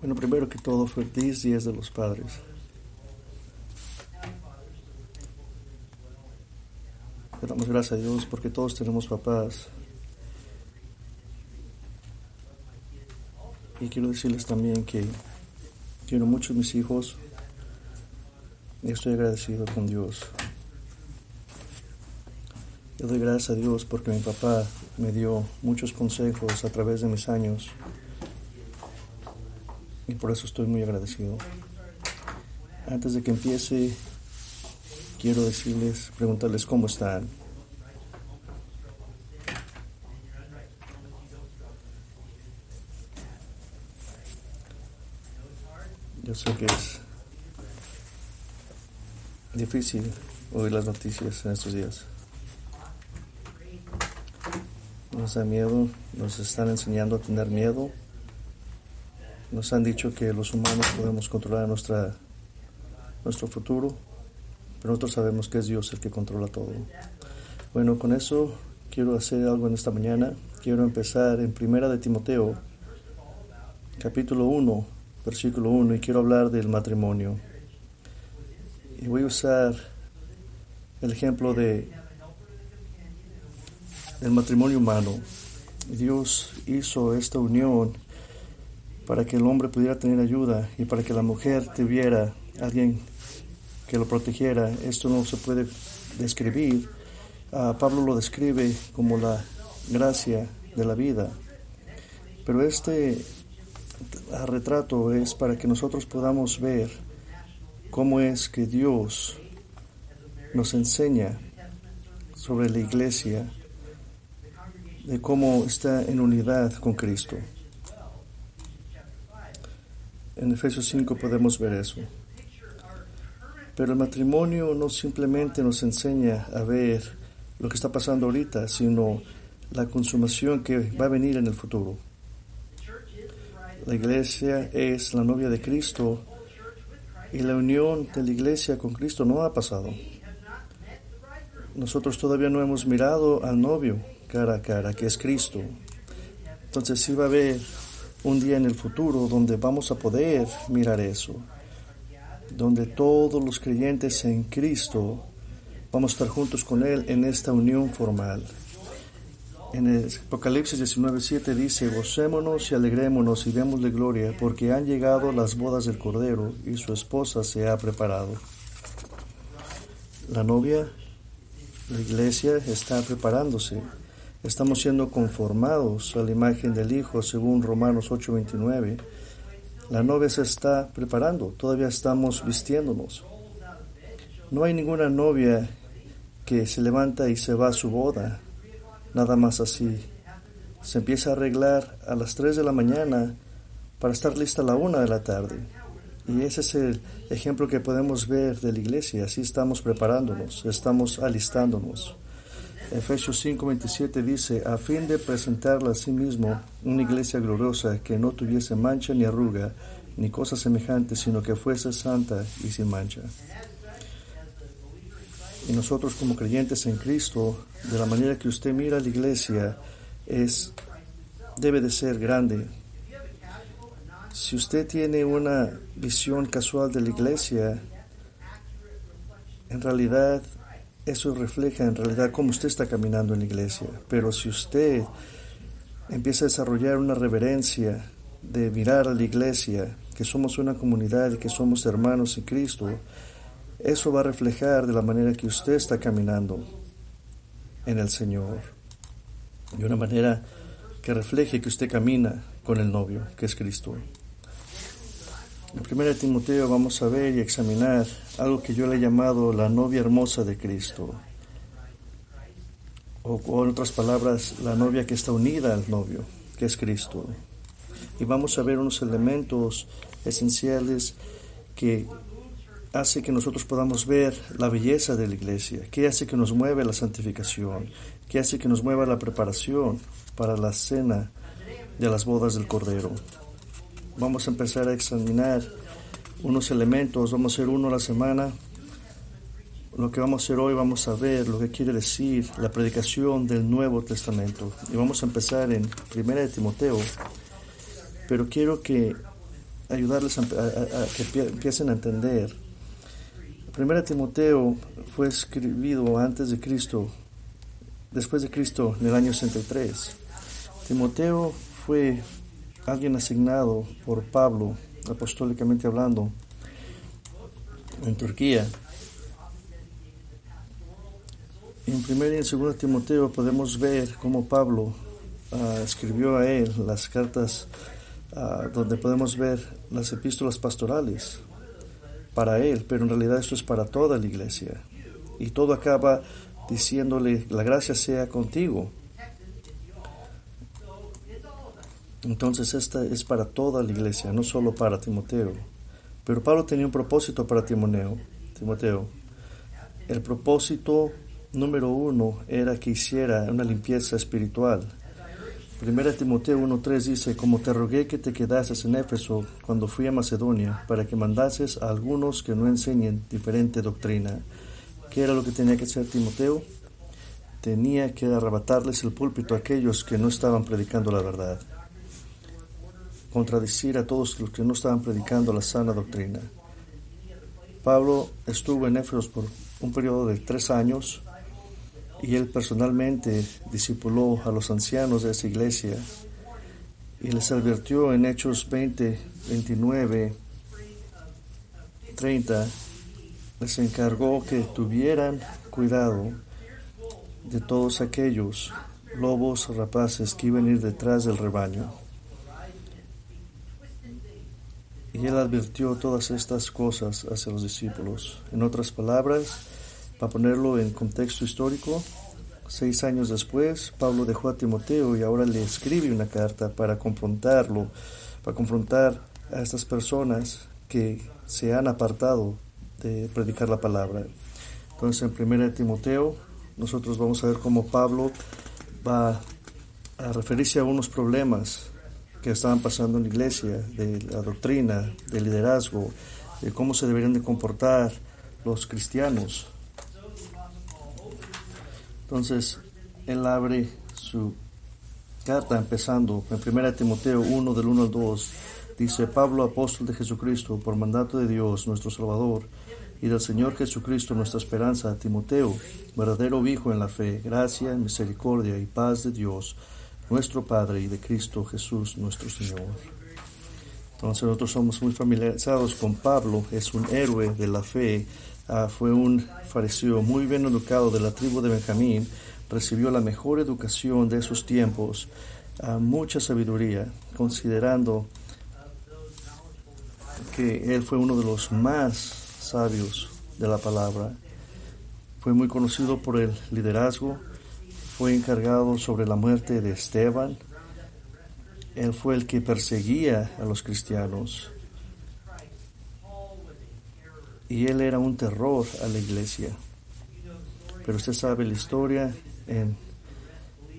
Bueno, primero que todo, feliz días de los padres. Le damos gracias a Dios porque todos tenemos papás. Y quiero decirles también que quiero mucho a mis hijos y estoy agradecido con Dios. Yo doy gracias a Dios porque mi papá me dio muchos consejos a través de mis años y por eso estoy muy agradecido. Antes de que empiece, quiero decirles, preguntarles cómo están. Yo sé que es difícil oír las noticias en estos días. Nos da miedo, nos están enseñando a tener miedo. Nos han dicho que los humanos podemos controlar nuestra, nuestro futuro, pero nosotros sabemos que es Dios el que controla todo. Bueno, con eso quiero hacer algo en esta mañana. Quiero empezar en Primera de Timoteo, capítulo 1, versículo 1, y quiero hablar del matrimonio. Y voy a usar el ejemplo de el matrimonio humano. Dios hizo esta unión para que el hombre pudiera tener ayuda y para que la mujer tuviera alguien que lo protegiera. Esto no se puede describir. Uh, Pablo lo describe como la gracia de la vida. Pero este retrato es para que nosotros podamos ver cómo es que Dios nos enseña sobre la iglesia de cómo está en unidad con Cristo. En Efesios 5 podemos ver eso. Pero el matrimonio no simplemente nos enseña a ver lo que está pasando ahorita, sino la consumación que va a venir en el futuro. La iglesia es la novia de Cristo y la unión de la iglesia con Cristo no ha pasado. Nosotros todavía no hemos mirado al novio, cara a cara, que es Cristo. Entonces sí va a haber un día en el futuro donde vamos a poder mirar eso, donde todos los creyentes en Cristo vamos a estar juntos con Él en esta unión formal. En el Apocalipsis 19:7 dice, gocémonos y alegrémonos y démosle gloria, porque han llegado las bodas del Cordero y su esposa se ha preparado. La novia, la iglesia está preparándose Estamos siendo conformados a la imagen del Hijo según Romanos 8:29. La novia se está preparando, todavía estamos vistiéndonos. No hay ninguna novia que se levanta y se va a su boda, nada más así. Se empieza a arreglar a las 3 de la mañana para estar lista a la 1 de la tarde. Y ese es el ejemplo que podemos ver de la iglesia. Así estamos preparándonos, estamos alistándonos. Efesios 5:27 dice, a fin de presentarla a sí mismo una iglesia gloriosa que no tuviese mancha ni arruga, ni cosa semejante, sino que fuese santa y sin mancha. Y nosotros como creyentes en Cristo, de la manera que usted mira la iglesia, es, debe de ser grande. Si usted tiene una visión casual de la iglesia, en realidad eso refleja en realidad cómo usted está caminando en la iglesia. Pero si usted empieza a desarrollar una reverencia de mirar a la iglesia, que somos una comunidad y que somos hermanos en Cristo, eso va a reflejar de la manera que usted está caminando en el Señor. De una manera que refleje que usted camina con el novio, que es Cristo. En 1 Timoteo vamos a ver y examinar algo que yo le he llamado la novia hermosa de Cristo. O, en otras palabras, la novia que está unida al novio, que es Cristo. Y vamos a ver unos elementos esenciales que hace que nosotros podamos ver la belleza de la iglesia, que hace que nos mueve la santificación, que hace que nos mueva la preparación para la cena de las bodas del Cordero vamos a empezar a examinar unos elementos, vamos a hacer uno a la semana. Lo que vamos a hacer hoy, vamos a ver lo que quiere decir la predicación del Nuevo Testamento. Y vamos a empezar en Primera de Timoteo. Pero quiero que ayudarles a, que empiecen a entender. Primera Timoteo fue escribido antes de Cristo, después de Cristo, en el año 63. Timoteo fue alguien asignado por Pablo, apostólicamente hablando, en Turquía. En 1 y en 2 Timoteo podemos ver cómo Pablo uh, escribió a él las cartas uh, donde podemos ver las epístolas pastorales para él, pero en realidad esto es para toda la iglesia. Y todo acaba diciéndole, la gracia sea contigo. Entonces esta es para toda la iglesia, no solo para Timoteo. Pero Pablo tenía un propósito para Timoteo. Timoteo. El propósito número uno era que hiciera una limpieza espiritual. Primera Timoteo 1.3 dice, como te rogué que te quedases en Éfeso cuando fui a Macedonia, para que mandases a algunos que no enseñen diferente doctrina. ¿Qué era lo que tenía que hacer Timoteo? Tenía que arrebatarles el púlpito a aquellos que no estaban predicando la verdad. Contradecir a todos los que no estaban predicando la sana doctrina. Pablo estuvo en Éfeso por un periodo de tres años y él personalmente discipuló a los ancianos de esa iglesia y les advirtió en Hechos 20, 29, 30, les encargó que tuvieran cuidado de todos aquellos lobos rapaces que iban a ir detrás del rebaño. Y él advirtió todas estas cosas hacia los discípulos. En otras palabras, para ponerlo en contexto histórico, seis años después, Pablo dejó a Timoteo y ahora le escribe una carta para confrontarlo, para confrontar a estas personas que se han apartado de predicar la palabra. Entonces, en 1 Timoteo, nosotros vamos a ver cómo Pablo va a referirse a unos problemas que estaban pasando en la iglesia, de la doctrina, del liderazgo, de cómo se deberían de comportar los cristianos entonces, él abre su carta empezando en 1 Timoteo 1 del 1 al 2. Dice, Pablo, apóstol de Jesucristo, por mandato de Dios, nuestro Salvador, y del Señor Jesucristo, nuestra esperanza, Timoteo, verdadero hijo en la fe, gracia, misericordia y paz de Dios, nuestro Padre, y de Cristo Jesús, nuestro Señor. Entonces nosotros somos muy familiarizados con Pablo, es un héroe de la fe, Ah, fue un fariseo muy bien educado de la tribu de Benjamín, recibió la mejor educación de esos tiempos, ah, mucha sabiduría, considerando que él fue uno de los más sabios de la palabra. Fue muy conocido por el liderazgo, fue encargado sobre la muerte de Esteban, él fue el que perseguía a los cristianos y él era un terror a la iglesia. Pero usted sabe la historia en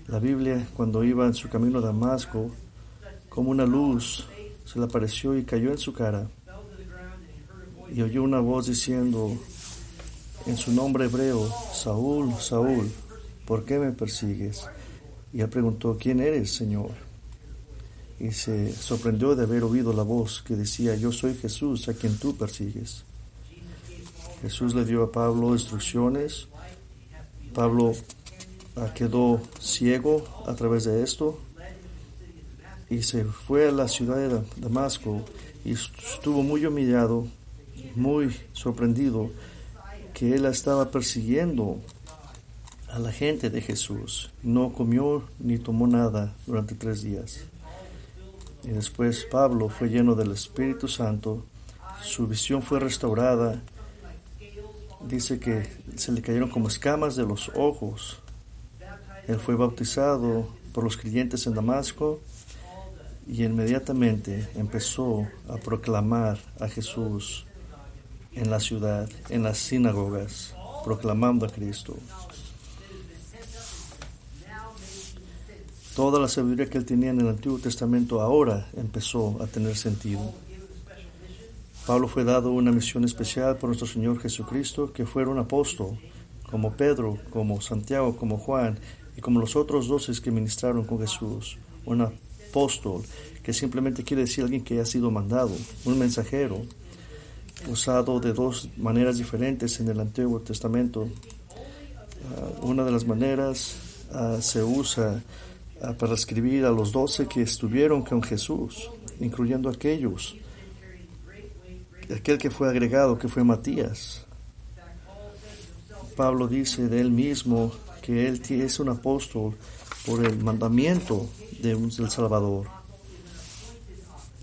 la Biblia, cuando iba en su camino a Damasco, como una luz se le apareció y cayó en su cara. Y oyó una voz diciendo en su nombre hebreo, Saúl, Saúl, ¿por qué me persigues? Y él preguntó, ¿quién eres, Señor? Y se sorprendió de haber oído la voz que decía, yo soy Jesús a quien tú persigues. Jesús le dio a Pablo instrucciones. Pablo ah, quedó ciego a través de esto y se fue a la ciudad de Damasco y estuvo muy humillado, muy sorprendido que él estaba persiguiendo a la gente de Jesús. No comió ni tomó nada durante tres días. Y después Pablo fue lleno del Espíritu Santo, su visión fue restaurada dice que se le cayeron como escamas de los ojos. Él fue bautizado por los creyentes en Damasco y inmediatamente empezó a proclamar a Jesús en la ciudad, en las sinagogas, proclamando a Cristo. Toda la sabiduría que él tenía en el Antiguo Testamento ahora empezó a tener sentido. Pablo fue dado una misión especial por nuestro Señor Jesucristo, que fuera un apóstol, como Pedro, como Santiago, como Juan y como los otros doce que ministraron con Jesús. Un apóstol que simplemente quiere decir alguien que ha sido mandado, un mensajero, usado de dos maneras diferentes en el Antiguo Testamento. Uh, una de las maneras uh, se usa para escribir a los doce que estuvieron con Jesús, incluyendo aquellos, aquel que fue agregado, que fue Matías. Pablo dice de él mismo que él es un apóstol por el mandamiento de del Salvador.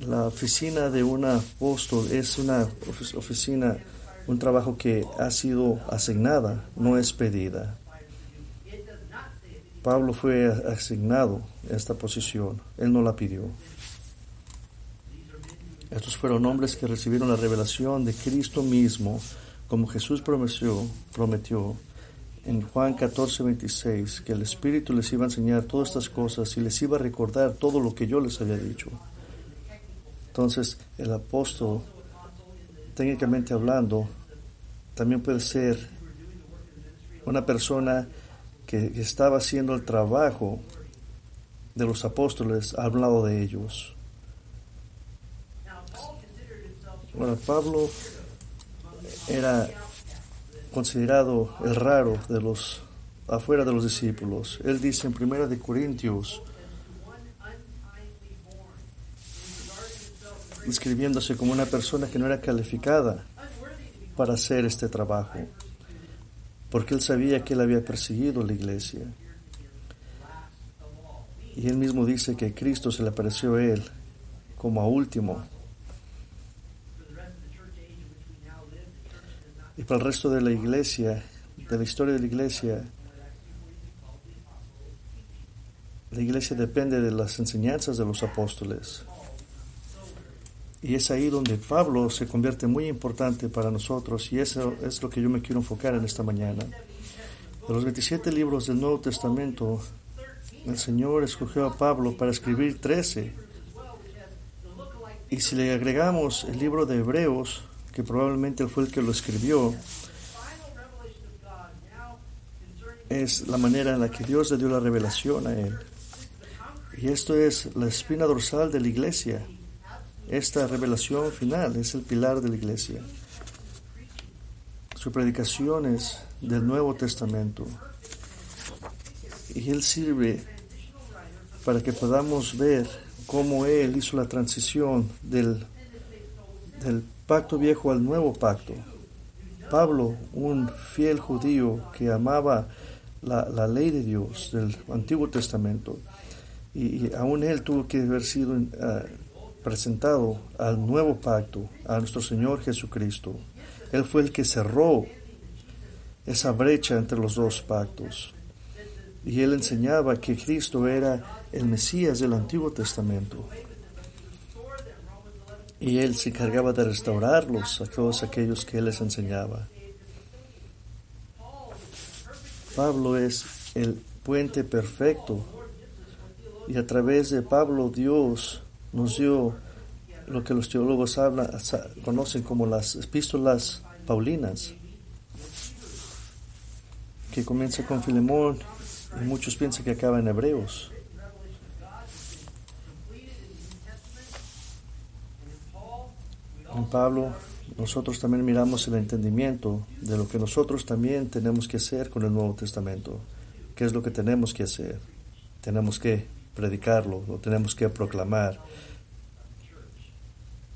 La oficina de un apóstol es una oficina, un trabajo que ha sido asignada, no es pedida. Pablo fue asignado a esta posición, él no la pidió. Estos fueron hombres que recibieron la revelación de Cristo mismo, como Jesús prometió, prometió en Juan 14, 26, que el Espíritu les iba a enseñar todas estas cosas y les iba a recordar todo lo que yo les había dicho. Entonces, el apóstol, técnicamente hablando, también puede ser una persona que, estaba haciendo el trabajo de los apóstoles al lado de ellos. Bueno, Pablo era considerado el raro de los afuera de los discípulos. Él dice en Primera de Corintios, describiéndose como una persona que no era calificada para hacer este trabajo, porque él sabía que él había perseguido la iglesia. Y él mismo dice que Cristo se le apareció a él como a último Y para el resto de la iglesia, de la historia de la iglesia, la iglesia depende de las enseñanzas de los apóstoles. Y es ahí donde Pablo se convierte muy importante para nosotros y eso es lo que yo me quiero enfocar en esta mañana. De los 27 libros del Nuevo Testamento, el Señor escogió a Pablo para escribir 13. Y si le agregamos el libro de Hebreos, que probablemente fue el que lo escribió, es la manera en la que Dios le dio la revelación a él. Y esto es la espina dorsal de la iglesia. Esta revelación final es el pilar de la iglesia. Su predicación es del Nuevo Testamento. Y Él sirve para que podamos ver cómo Él hizo la transición del, del pacto viejo al nuevo pacto. Pablo, un fiel judío que amaba la, ley de Dios del Antiguo Testamento, y, aún él tuvo que haber sido ah, presentado al nuevo pacto, a nuestro Señor Jesucristo. Él fue el que cerró esa brecha entre los dos pactos. Y él enseñaba que Cristo era el Mesías del Antiguo Testamento y él se encargaba de restaurarlos a todos aquellos que él les enseñaba. Pablo es el puente perfecto y a través de Pablo Dios nos dio lo que los teólogos hablan, conocen como las epístolas paulinas, que comienza con Filemón y muchos piensan que acaba en Hebreos. En Pablo, nosotros también miramos el entendimiento de lo que nosotros también tenemos que hacer con el Nuevo Testamento. ¿Qué es lo que tenemos que hacer? Tenemos que predicarlo, lo tenemos que proclamar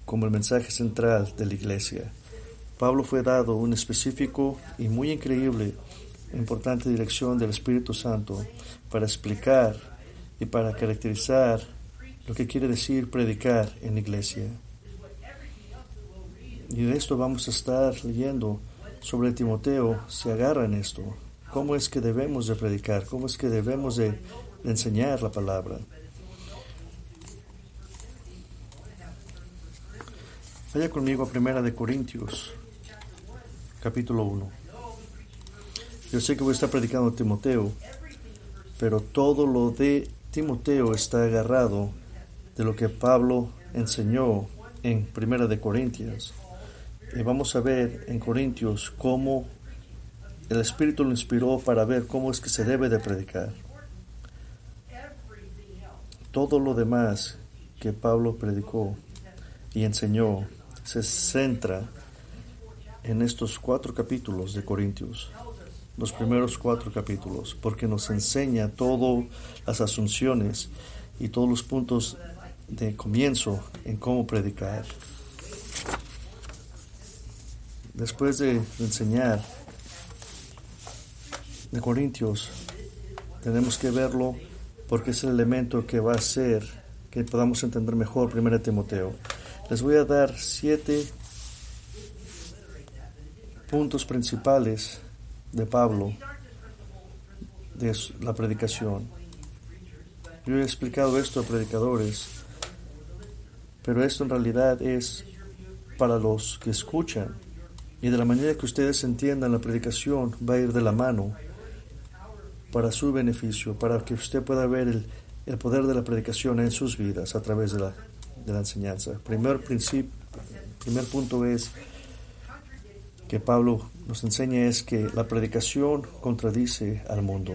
como el mensaje central de la iglesia. Pablo fue dado un específico y muy increíble, importante dirección del Espíritu Santo para explicar y para caracterizar lo que quiere decir predicar en la iglesia. Y de esto vamos a estar leyendo sobre Timoteo, se agarra en esto. ¿Cómo es que debemos de predicar? ¿Cómo es que debemos de, enseñar la palabra? Vaya conmigo a Primera de Corintios, capítulo 1. Yo sé que voy a estar predicando Timoteo, pero todo lo de Timoteo está agarrado de lo que Pablo enseñó en Primera de Corintios. Y vamos a ver en Corintios cómo el Espíritu lo inspiró para ver cómo es que se debe de predicar. Todo lo demás que Pablo predicó y enseñó se centra en estos cuatro capítulos de Corintios, los primeros cuatro capítulos, porque nos enseña todas las asunciones y todos los puntos de comienzo en cómo predicar. Después de enseñar de Corintios, tenemos que verlo porque es el elemento que va a hacer que podamos entender mejor 1 Timoteo. Les voy a dar siete puntos principales de Pablo de la predicación. Yo he explicado esto a predicadores, pero esto en realidad es para los que escuchan. Y de la manera que ustedes entiendan la predicación va a ir de la mano para su beneficio, para que usted pueda ver el, el poder de la predicación en sus vidas a través de la, de la enseñanza. Primer principio, primer punto es que Pablo nos enseña es que la predicación contradice al mundo.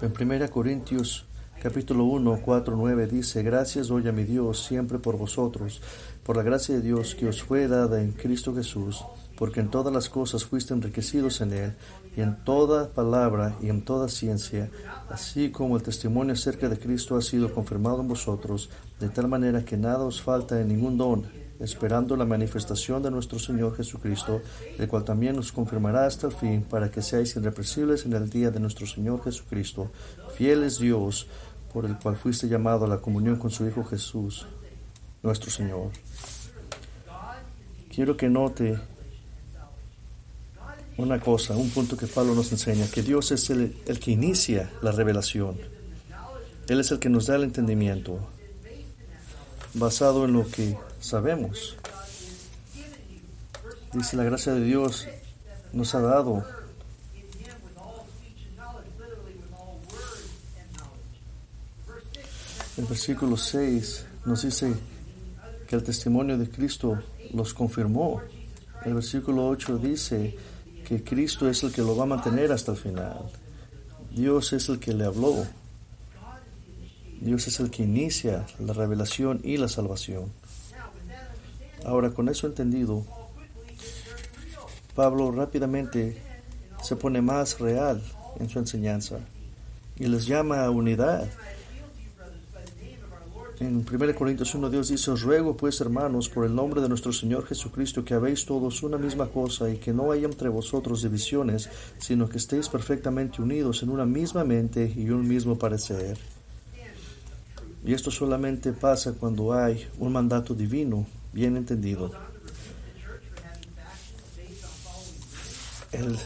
En 1 Corintios capítulo 1, 4, 9 dice, Gracias doy a mi Dios siempre por vosotros, por la gracia de Dios que os fue dada en Cristo Jesús, porque en todas las cosas fuiste enriquecidos en Él, y en toda palabra y en toda ciencia, así como el testimonio acerca de Cristo ha sido confirmado en vosotros, de tal manera que nada os falta en ningún don, esperando la manifestación de nuestro Señor Jesucristo, el cual también nos confirmará hasta el fin, para que seáis irrepresibles en el día de nuestro Señor Jesucristo. Fiel es Dios, por el cual fuiste llamado a la comunión con su Hijo Jesús, nuestro Señor. Quiero que note una cosa, un punto que Pablo nos enseña, que Dios es el, el, que inicia la revelación. Él es el que nos da el entendimiento, basado en lo que sabemos. Dice la gracia de Dios nos ha dado el versículo 6 nos dice que el testimonio de Cristo los confirmó. El versículo 8 dice que Cristo es el que lo va a mantener hasta el final. Dios es el que le habló. Dios es el que inicia la revelación y la salvación. Ahora, con eso entendido, Pablo rápidamente se pone más real en su enseñanza y les llama a unidad en 1 Corintios 1 Dios dice, os ruego pues hermanos por el nombre de nuestro Señor Jesucristo que habéis todos una misma cosa y que no haya entre vosotros divisiones, sino que estéis perfectamente unidos en una misma mente y un mismo parecer. Y esto solamente pasa cuando hay un mandato divino bien entendido. El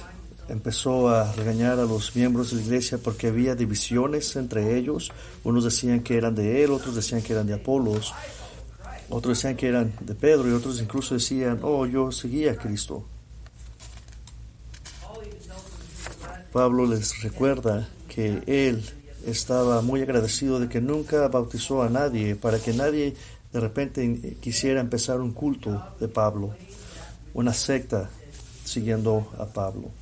empezó a regañar a los miembros de la iglesia porque había divisiones entre ellos. Unos decían que eran de él, otros decían que eran de Apolos, otros decían que eran de Pedro y otros incluso decían, oh, yo seguía a Cristo. Pablo les recuerda que él estaba muy agradecido de que nunca bautizó a nadie para que nadie de repente quisiera empezar un culto de Pablo, una secta siguiendo a Pablo.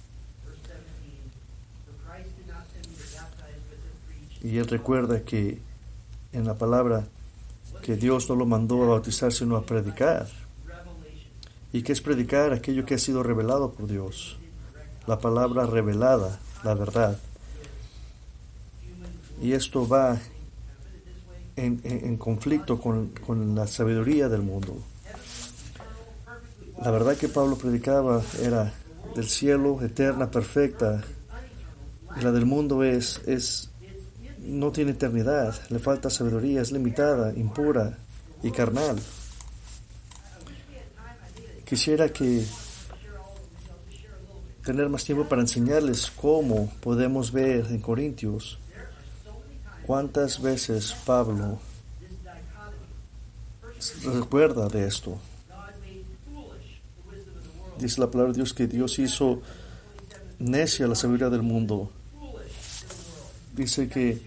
Y él recuerda que en la palabra que Dios no lo mandó a bautizar, sino a predicar. ¿Y qué es predicar? Aquello que ha sido revelado por Dios. La palabra revelada, la verdad. Y esto va en, en, conflicto con, con la sabiduría del mundo. La verdad que Pablo predicaba era del cielo, eterna, perfecta. Y la del mundo es, es no tiene eternidad, le falta sabiduría, es limitada, impura y carnal. Quisiera que tener más tiempo para enseñarles cómo podemos ver en Corintios cuántas veces Pablo recuerda de esto. Dice la palabra de Dios que Dios hizo necia la sabiduría del mundo. Dice que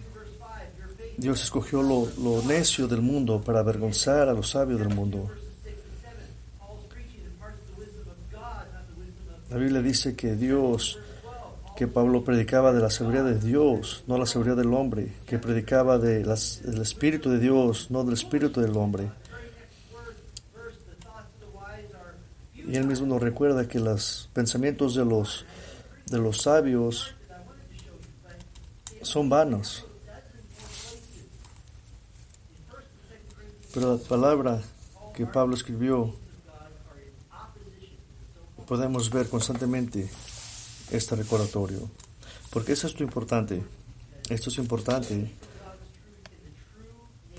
Dios escogió lo, lo, necio del mundo para avergonzar a los sabios del mundo. La Biblia dice que Dios que Pablo predicaba de la seguridad de Dios, no la seguridad del hombre, que predicaba del Espíritu de Dios, no del Espíritu del hombre. Y él mismo nos recuerda que los pensamientos de los, de los sabios son vanos. Pero la palabra que Pablo escribió, podemos ver constantemente este recordatorio. Porque eso es lo importante. Esto es importante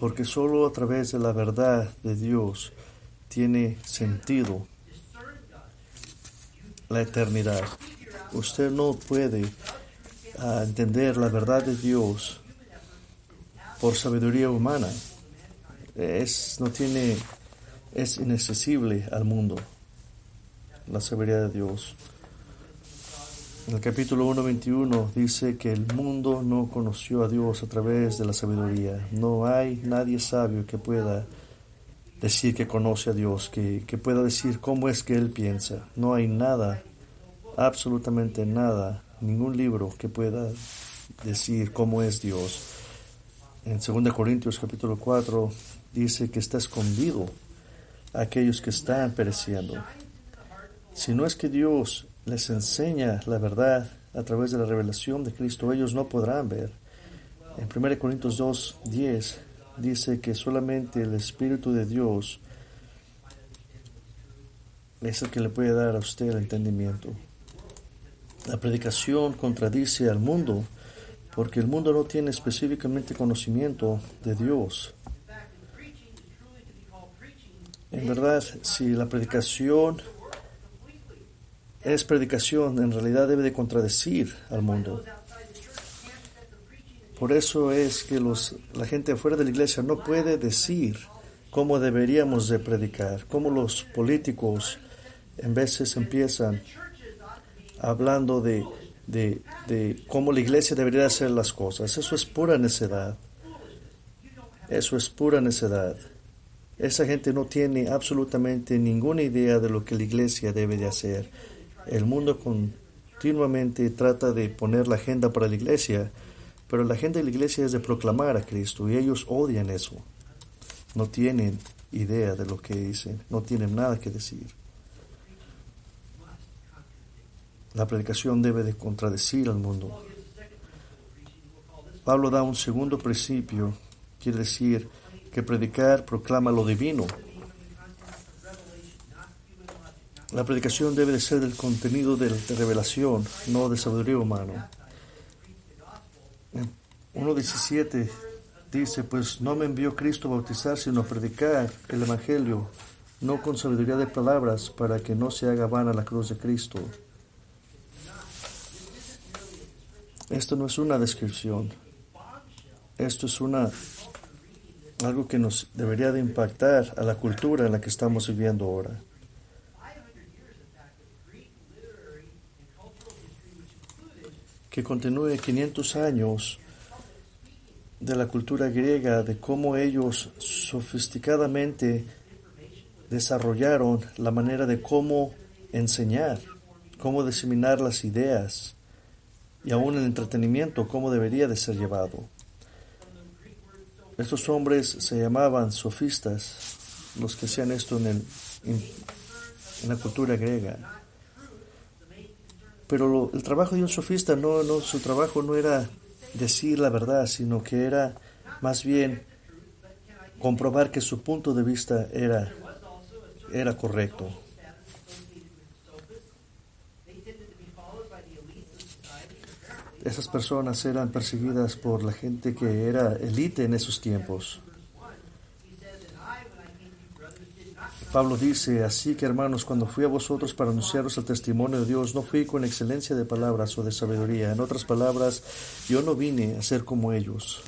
porque solo a través de la verdad de Dios tiene sentido la eternidad. Usted no puede ah, entender la verdad de Dios por sabiduría humana. Es, no tiene, es inaccesible al mundo la sabiduría de Dios. En el capítulo 1.21 dice que el mundo no conoció a Dios a través de la sabiduría. No hay nadie sabio que pueda decir que conoce a Dios, que, que pueda decir cómo es que Él piensa. No hay nada, absolutamente nada, ningún libro que pueda decir cómo es Dios. En 2 Corintios capítulo 4 dice que está escondido a aquellos que están pereciendo. Si no es que Dios les enseña la verdad a través de la revelación de Cristo, ellos no podrán ver. En 1 Corintios 2, 10 dice que solamente el Espíritu de Dios es el que le puede dar a usted el entendimiento. La predicación contradice al mundo porque el mundo no tiene específicamente conocimiento de Dios. En verdad, si la predicación es predicación, en realidad debe de contradecir al mundo. Por eso es que los, la gente afuera de la iglesia no puede decir cómo deberíamos de predicar, cómo los políticos en veces empiezan hablando de, de, de cómo la iglesia debería hacer las cosas. Eso es pura necedad. Eso es pura necedad. Esa gente no tiene absolutamente ninguna idea de lo que la iglesia debe de hacer. El mundo continuamente trata de poner la agenda para la iglesia, pero la agenda de la iglesia es de proclamar a Cristo y ellos odian eso. No tienen idea de lo que dicen, no tienen nada que decir. La predicación debe de contradecir al mundo. Pablo da un segundo principio, quiere decir que predicar proclama lo divino, La predicación debe de ser del contenido de, revelación, no de sabiduría humana. 1.17 dice, pues no me envió Cristo a bautizar, sino a predicar el Evangelio, no con sabiduría de palabras, para que no se haga vana la cruz de Cristo. Esto no es una descripción. Esto es una algo que nos debería de impactar a la cultura en la que estamos viviendo ahora. que continúe 500 años de la cultura griega, de cómo ellos sofisticadamente desarrollaron la manera de cómo enseñar, cómo diseminar las ideas y aún el entretenimiento, cómo debería de ser llevado. Estos hombres se llamaban sofistas, los que hacían esto en, el, en la cultura griega. Pero el trabajo de un sofista, no, su trabajo no era decir la verdad, sino que era más bien comprobar que su punto de vista era correcto. Esas personas eran perseguidas por la gente que era élite en esos tiempos. Pablo dice, así que hermanos, cuando fui a vosotros para anunciaros el testimonio de Dios, no fui con excelencia de palabras o de sabiduría. En otras palabras, yo no vine a ser como ellos.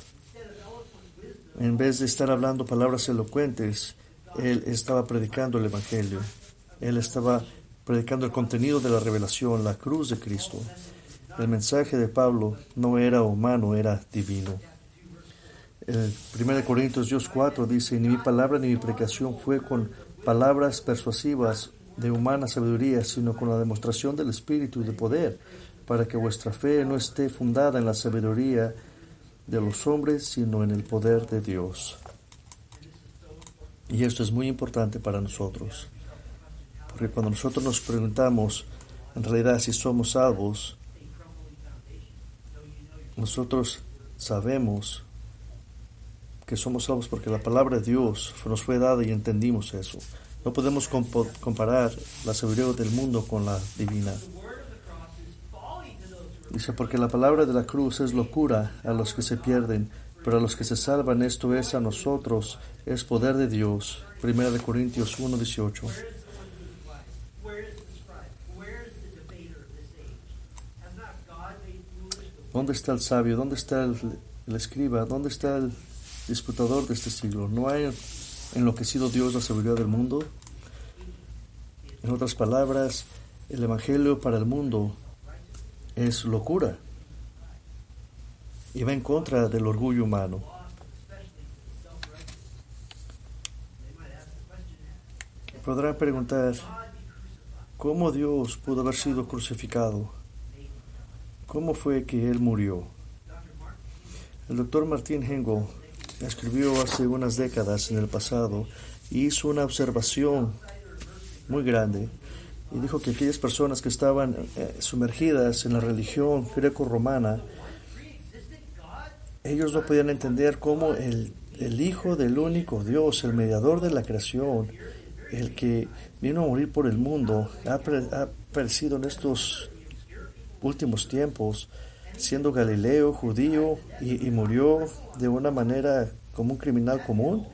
En vez de estar hablando palabras elocuentes, él estaba predicando el Evangelio. Él estaba predicando el contenido de la revelación, la cruz de Cristo. El mensaje de Pablo no era humano, era divino. El 1 Corintios Dios 4 dice, ni mi palabra ni mi predicación fue con palabras persuasivas de humana sabiduría, sino con la demostración del Espíritu y de poder, para que vuestra fe no esté fundada en la sabiduría de los hombres, sino en el poder de Dios. Y esto es muy importante para nosotros, porque cuando nosotros nos preguntamos en realidad si somos salvos, nosotros sabemos que somos salvos porque la palabra de Dios nos fue dada y entendimos eso. No podemos comparar la sabiduría del mundo con la divina. Dice, porque la palabra de la cruz es locura a los que se pierden, pero a los que se salvan esto es a nosotros, es poder de Dios. Primera de Corintios 1, 18. ¿Dónde está el sabio? ¿Dónde está el, escriba? ¿Dónde está el disputador de este siglo? ¿No hay enloquecido Dios la sabiduría del mundo? En otras palabras, el Evangelio para el mundo es locura y va en contra del orgullo humano. Podrán preguntar, ¿cómo Dios pudo haber sido crucificado? ¿Cómo fue que él murió? El doctor Martín Hengel escribió hace unas décadas en el pasado y hizo una observación muy grande y dijo que aquellas personas que estaban eh, sumergidas en la religión greco-romana, ellos no podían entender cómo el, el Hijo del único Dios, el mediador de la creación, el que vino a morir por el mundo, ha, ha aparecido en estos últimos tiempos, siendo Galileo, judío, y, murió de una manera como un criminal común,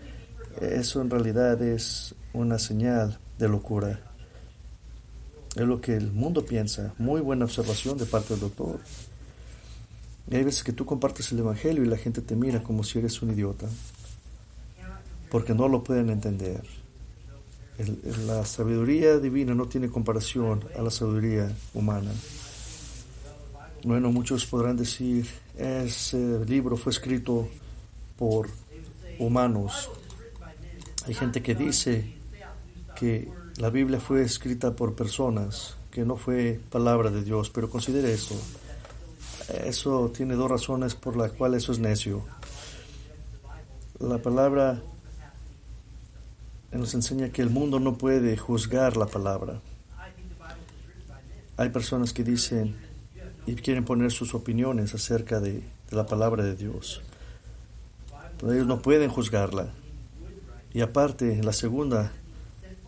eso en realidad es una señal de locura. Es lo que el mundo piensa. Muy buena observación de parte del doctor. Y hay veces que tú compartes el Evangelio y la gente te mira como si eres un idiota, porque no lo pueden entender. la sabiduría divina no tiene comparación a la sabiduría humana. Bueno, muchos podrán decir, ese libro fue escrito por humanos. Hay gente que dice que la Biblia fue escrita por personas, que no fue palabra de Dios, pero considere eso. Eso tiene dos razones por las cuales eso es necio. La palabra nos enseña que el mundo no puede juzgar la palabra. Hay personas que dicen, y quieren poner sus opiniones acerca de, la palabra de Dios. Pero ellos no pueden juzgarla. Y aparte, la segunda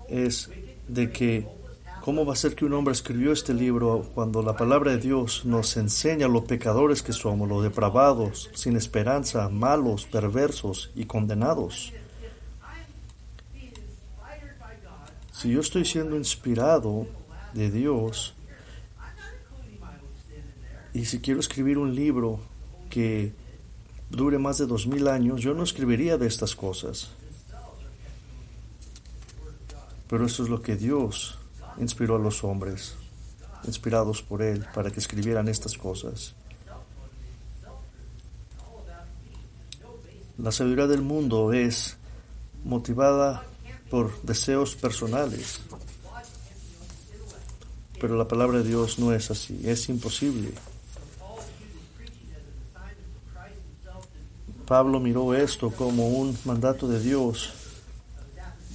es de que cómo va a ser que un hombre escribió este libro cuando la palabra de Dios nos enseña lo pecadores que somos, los depravados, sin esperanza, malos, perversos y condenados. Si yo estoy siendo inspirado de Dios, y si quiero escribir un libro que dure más de dos mil años, yo no escribiría de estas cosas. Pero eso es lo que Dios inspiró a los hombres, inspirados por Él, para que escribieran estas cosas. La sabiduría del mundo es motivada por deseos personales. Pero la palabra de Dios no es así, es imposible. Pablo miró esto como un mandato de Dios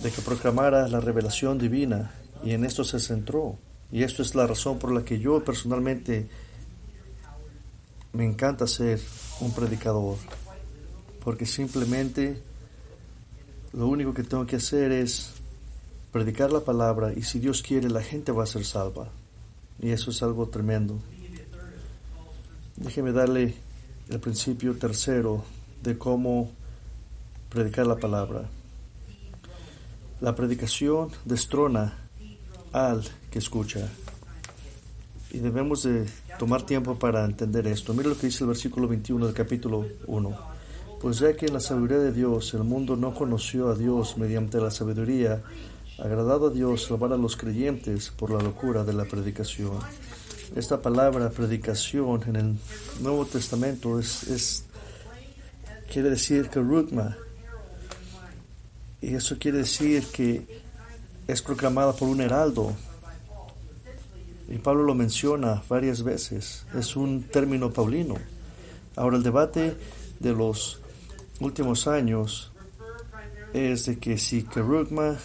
de que proclamara la revelación divina y en esto se centró. Y esto es la razón por la que yo personalmente me encanta ser un predicador, porque simplemente lo único que tengo que hacer es predicar la palabra y si Dios quiere la gente va a ser salva. Y eso es algo tremendo. Déjeme darle el principio tercero de cómo predicar la palabra. La predicación destrona al que escucha. Y debemos de tomar tiempo para entender esto. Mira lo que dice el versículo 21 del capítulo 1. Pues ya que en la sabiduría de Dios el mundo no conoció a Dios mediante la sabiduría, agradado a Dios salvar a los creyentes por la locura de la predicación. Esta palabra predicación en el Nuevo Testamento es, es quiere decir que Rukma. Y eso quiere decir que es proclamada por un heraldo. Y Pablo lo menciona varias veces. Es un término paulino. Ahora, el debate de los últimos años es de que si kerugma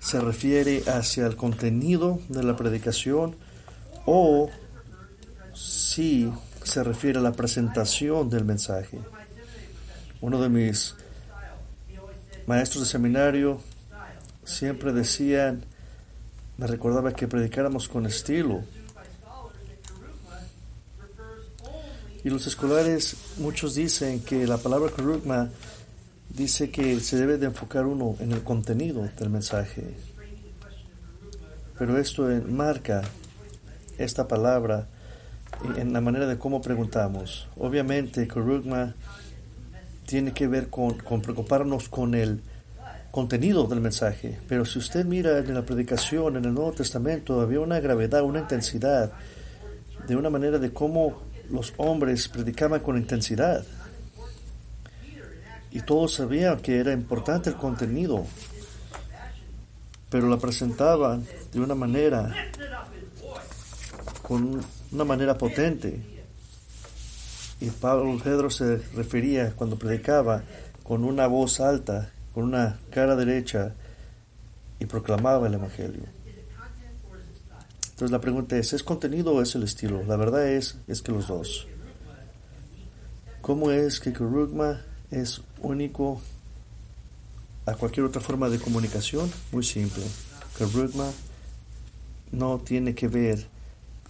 se refiere hacia el contenido de la predicación o si se refiere a la presentación del mensaje. Uno de mis maestros de seminario siempre decían, me recordaba que predicáramos con estilo. Y los escolares, muchos dicen que la palabra kerugma dice que se debe de enfocar uno en el contenido del mensaje. Pero esto marca esta palabra en la manera de cómo preguntamos. Obviamente, kerugma tiene que ver con, preocuparnos con el contenido del mensaje. Pero si usted mira en la predicación en el Nuevo Testamento, había una gravedad, una intensidad, de una manera de cómo los hombres predicaban con intensidad. Y todos sabían que era importante el contenido, pero la presentaban de una manera, con una manera potente. Y Pablo Pedro se refería cuando predicaba con una voz alta, con una cara derecha, y proclamaba el Evangelio. Entonces la pregunta es, ¿es contenido o es el estilo? La verdad es, es que los dos. ¿Cómo es que Kurugma es único a cualquier otra forma de comunicación? Muy simple. Kurugma no tiene que ver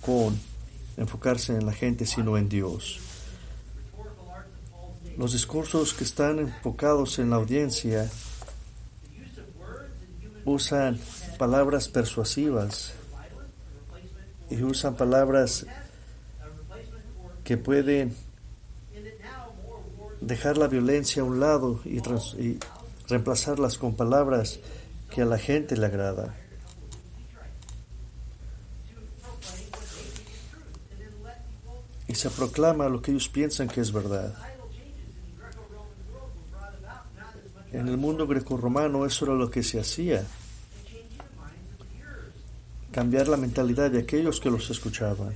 con enfocarse en la gente, sino en Dios. Los discursos que están enfocados en la audiencia usan palabras persuasivas y usan palabras que pueden dejar la violencia a un lado y, reemplazarlas con palabras que a la gente le agrada. Y se proclama lo que ellos piensan que es verdad. En el mundo grecorromano eso era lo que se hacía cambiar la mentalidad de aquellos que los escuchaban.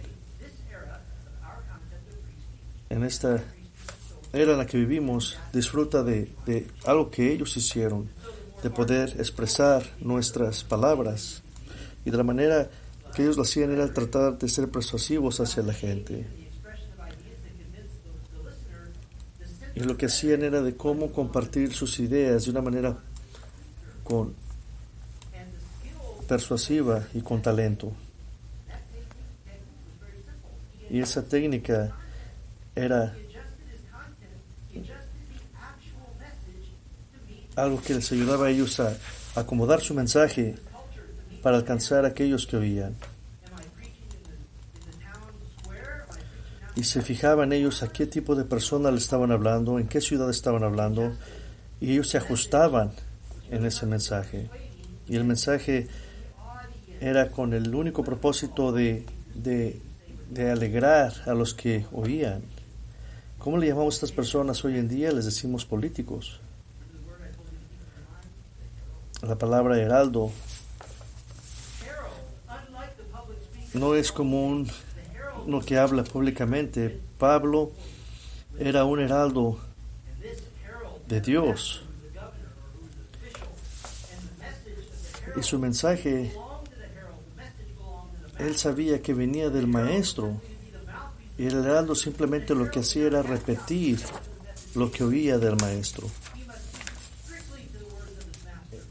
En esta era en la que vivimos, disfruta de, de algo que ellos hicieron, de poder expresar nuestras palabras. Y de la manera que ellos lo hacían era tratar de ser persuasivos hacia la gente. Y lo que hacían era de cómo compartir sus ideas de una manera con persuasiva y con talento. Y esa técnica era algo que les ayudaba a ellos a acomodar su mensaje para alcanzar a aquellos que oían. Y se fijaban ellos a qué tipo de persona le estaban hablando, en qué ciudad estaban hablando, y ellos se ajustaban en ese mensaje. Y el mensaje era con el único propósito de, de, alegrar a los que oían. ¿Cómo le llamamos a estas personas hoy en día? Les decimos políticos. La palabra heraldo no es común lo que habla públicamente. Pablo era un heraldo de Dios. Y su mensaje él sabía que venía del maestro y el heraldo simplemente lo que hacía era repetir lo que oía del maestro.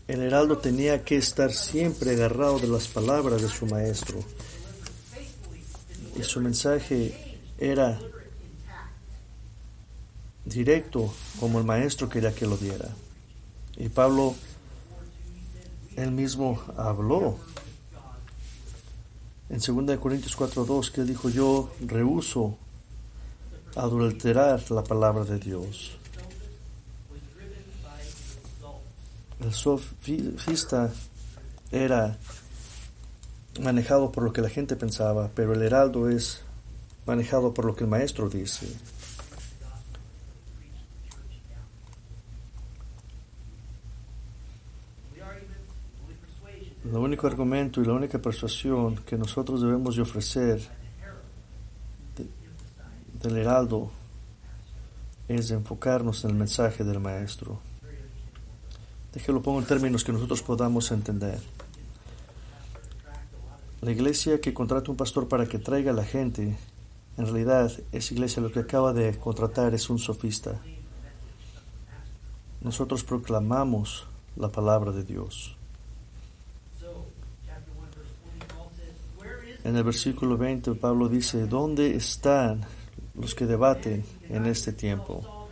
El heraldo tenía que estar siempre agarrado de las palabras de su maestro. Su mensaje era directo como el maestro quería que lo diera. Y Pablo, él mismo habló en 2 Corintios 4.2 que dijo, yo rehuso adulterar la palabra de Dios. El sofista era manejado por lo que la gente pensaba, pero el heraldo es manejado por lo que el maestro dice. El único argumento y la única persuasión que nosotros debemos de ofrecer del heraldo es enfocarnos en el mensaje del maestro. Déjelo pongo en términos que nosotros podamos entender. La iglesia que contrata un pastor para que traiga a la gente, en realidad esa iglesia lo que acaba de contratar es un sofista. Nosotros proclamamos la palabra de Dios. En el versículo 20 Pablo dice, ¿dónde están los que debaten en este tiempo?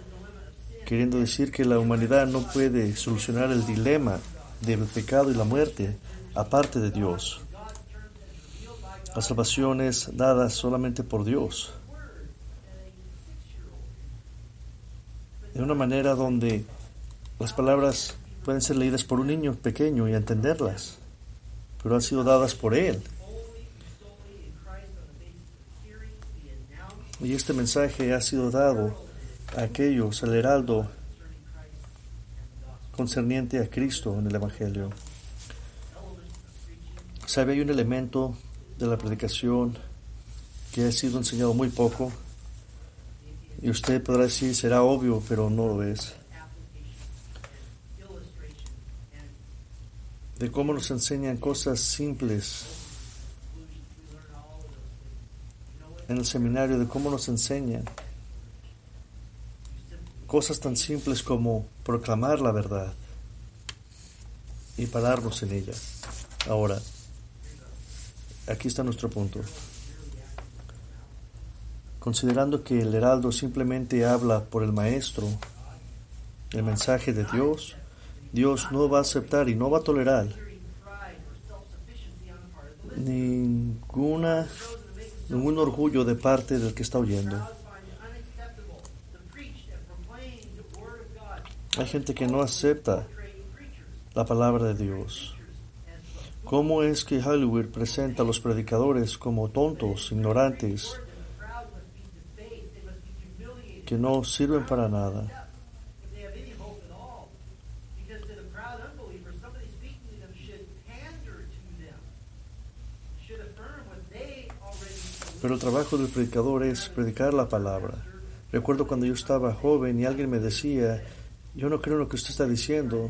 Queriendo decir que la humanidad no puede solucionar el dilema del pecado y la muerte aparte de Dios. La salvación es dada solamente por Dios. De una manera donde las palabras pueden ser leídas por un niño pequeño y entenderlas, pero han sido dadas por Él. Y este mensaje ha sido dado a aquellos, al heraldo concerniente a Cristo en el Evangelio. ¿Sabe? Hay un elemento de la predicación que ha sido enseñado muy poco. Y usted podrá decir, será obvio, pero no lo es. De cómo nos enseñan cosas simples en el seminario de cómo nos enseñan cosas tan simples como proclamar la verdad y pararnos en ella. Ahora, aquí está nuestro punto. Considerando que el heraldo simplemente habla por el maestro, el mensaje de Dios, Dios no va a aceptar y no va a tolerar ninguna ningún orgullo de parte del que está oyendo. Hay gente que no acepta la palabra de Dios. ¿Cómo es que Hollywood presenta a los predicadores como tontos, ignorantes, que no sirven para nada? Pero el trabajo del predicador es predicar la palabra. Recuerdo cuando yo estaba joven y alguien me decía, yo no creo en lo que usted está diciendo.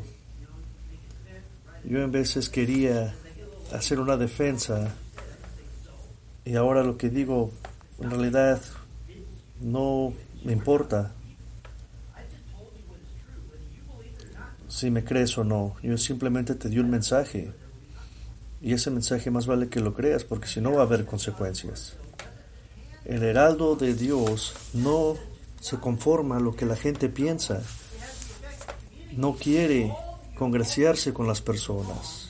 Yo en veces quería hacer una defensa y ahora lo que digo en realidad no me importa si me crees o no. Yo simplemente te di un mensaje y ese mensaje más vale que lo creas porque si no va a haber consecuencias. El heraldo de Dios no se conforma a lo que la gente piensa. No quiere congraciarse con las personas.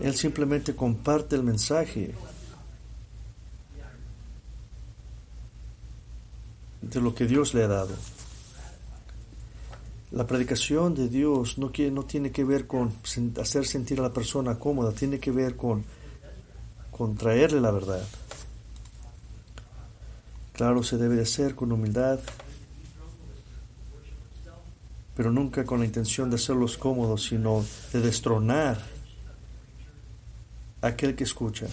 Él simplemente comparte el mensaje de lo que Dios le ha dado. La predicación de Dios no, quiere, tiene que ver con hacer sentir a la persona cómoda, tiene que ver con, con traerle la verdad. Claro, se debe de hacer con humildad, pero nunca con la intención de hacerlos cómodos, sino de destronar aquel que escucha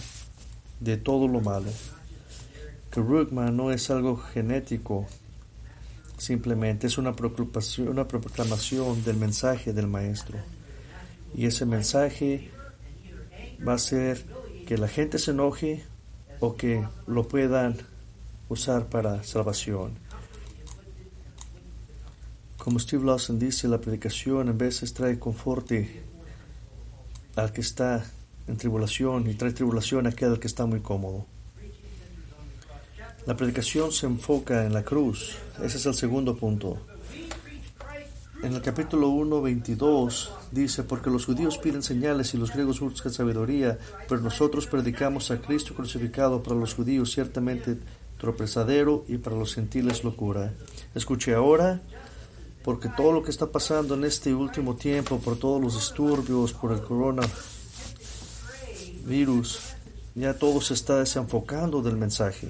de todo lo malo. Que Rugma no es algo genético, simplemente es una proclamación, una proclamación del mensaje del Maestro. Y ese mensaje va a ser que la gente se enoje o que lo puedan usar para salvación. Como Steve Lawson dice, la predicación en veces trae conforte al que está en tribulación y trae tribulación a aquel que está muy cómodo. La predicación se enfoca en la cruz. Ese es el segundo punto. En el capítulo 1, 22 dice, porque los judíos piden señales y los griegos buscan sabiduría, pero nosotros predicamos a Cristo crucificado para los judíos, ciertamente tropezadero y para los gentiles locura. Escuche ahora, porque todo lo que está pasando en este último tiempo, por todos los disturbios, por el coronavirus, ya todo se está desenfocando del mensaje.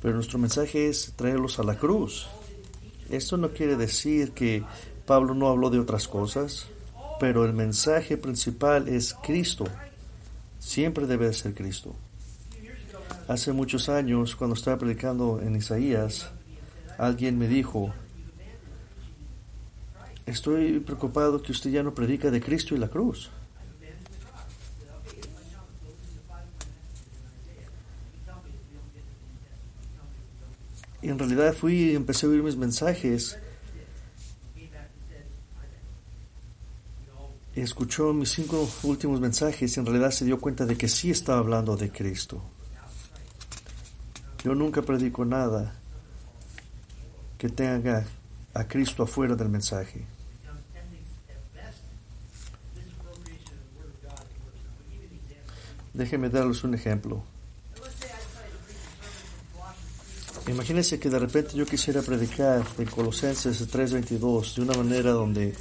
Pero nuestro mensaje es traerlos a la cruz. Esto no quiere decir que Pablo no habló de otras cosas. pero el mensaje principal es Cristo. Siempre debe ser Cristo. Hace muchos años, cuando estaba predicando en Isaías, alguien me dijo, estoy preocupado que usted ya no predica de Cristo y la cruz. En realidad fui y empecé a oír mis mensajes. Escuchó mis cinco últimos mensajes y en realidad se dio cuenta de que sí estaba hablando de Cristo. Yo nunca predico nada que tenga a Cristo afuera del mensaje. Déjenme darles un ejemplo. Imagínense que de repente yo quisiera predicar en Colosenses 3:22 de una manera donde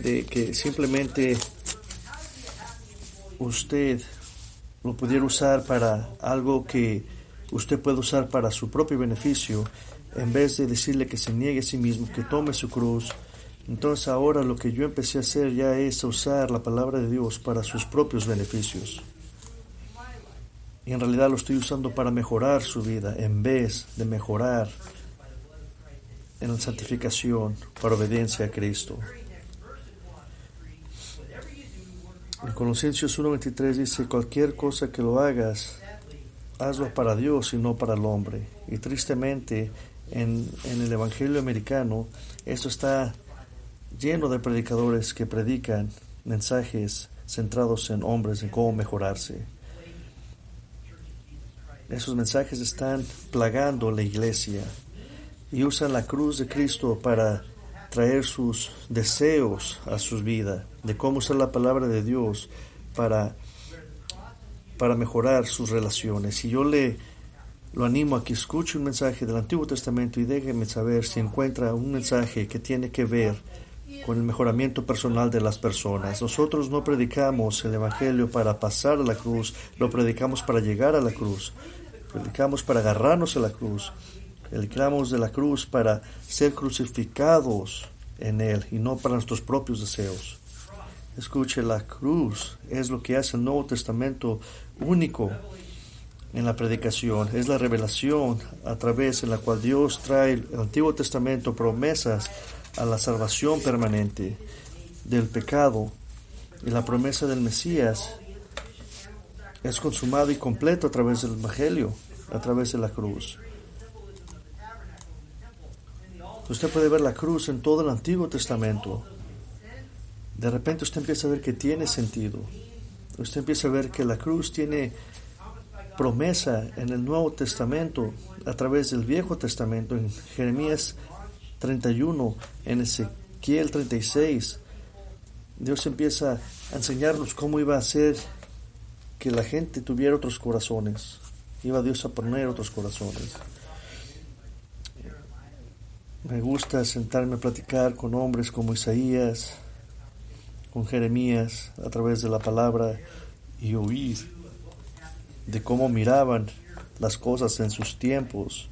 de que simplemente usted lo pudiera usar para algo que usted puede usar para su propio beneficio, en vez de decirle que se niegue a sí mismo, que tome su cruz. Entonces ahora lo que yo empecé a hacer ya es usar la palabra de Dios para sus propios beneficios y en realidad lo estoy usando para mejorar su vida en vez de mejorar en la santificación para obediencia a Cristo. En Colosenses 1.23 dice, cualquier cosa que lo hagas, hazlo para Dios y no para el hombre. Y tristemente, en, en el Evangelio americano, esto está lleno de predicadores que predican mensajes centrados en hombres, en cómo mejorarse. Esos mensajes están plagando la iglesia y usan la cruz de Cristo para traer sus deseos a sus vidas, de cómo usar la palabra de Dios para, para mejorar sus relaciones. Y yo le lo animo a que escuche un mensaje del Antiguo Testamento y déjeme saber si encuentra un mensaje que tiene que ver con el mejoramiento personal de las personas. Nosotros no predicamos el Evangelio para pasar a la cruz, lo predicamos para llegar a la cruz. Predicamos para agarrarnos a la cruz. Predicamos de la cruz para ser crucificados en Él y no para nuestros propios deseos. Escuche, la cruz es lo que hace el Nuevo Testamento único en la predicación. Es la revelación a través de la cual Dios trae el Antiguo Testamento promesas a la salvación permanente del pecado y la promesa del Mesías es consumado y completo a través del Evangelio, a través de la cruz. Usted puede ver la cruz en todo el Antiguo Testamento. De repente usted empieza a ver que tiene sentido. Usted empieza a ver que la cruz tiene promesa en el Nuevo Testamento a través del Viejo Testamento, en Jeremías 31, en Ezequiel 36, Dios empieza a enseñarnos cómo iba a ser que la gente tuviera otros corazones. Iba Dios a poner otros corazones. Me gusta sentarme a platicar con hombres como Isaías, con Jeremías, a través de la palabra y oír de cómo miraban las cosas en sus tiempos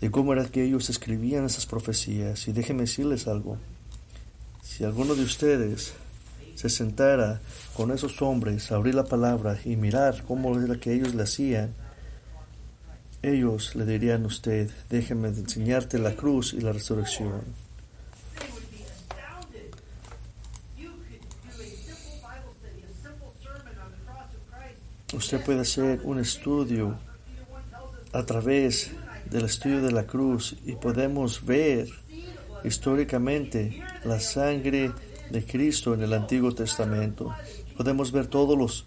de cómo era que ellos escribían esas profecías. Y déjenme decirles algo. Si alguno de ustedes se sentara con esos hombres abrir la palabra y mirar cómo era que ellos le hacían, ellos le dirían a usted, déjeme enseñarte la cruz y la resurrección. Usted puede hacer un estudio a través del estudio de la cruz y podemos ver históricamente la sangre de Cristo en el Antiguo Testamento. Podemos ver todos los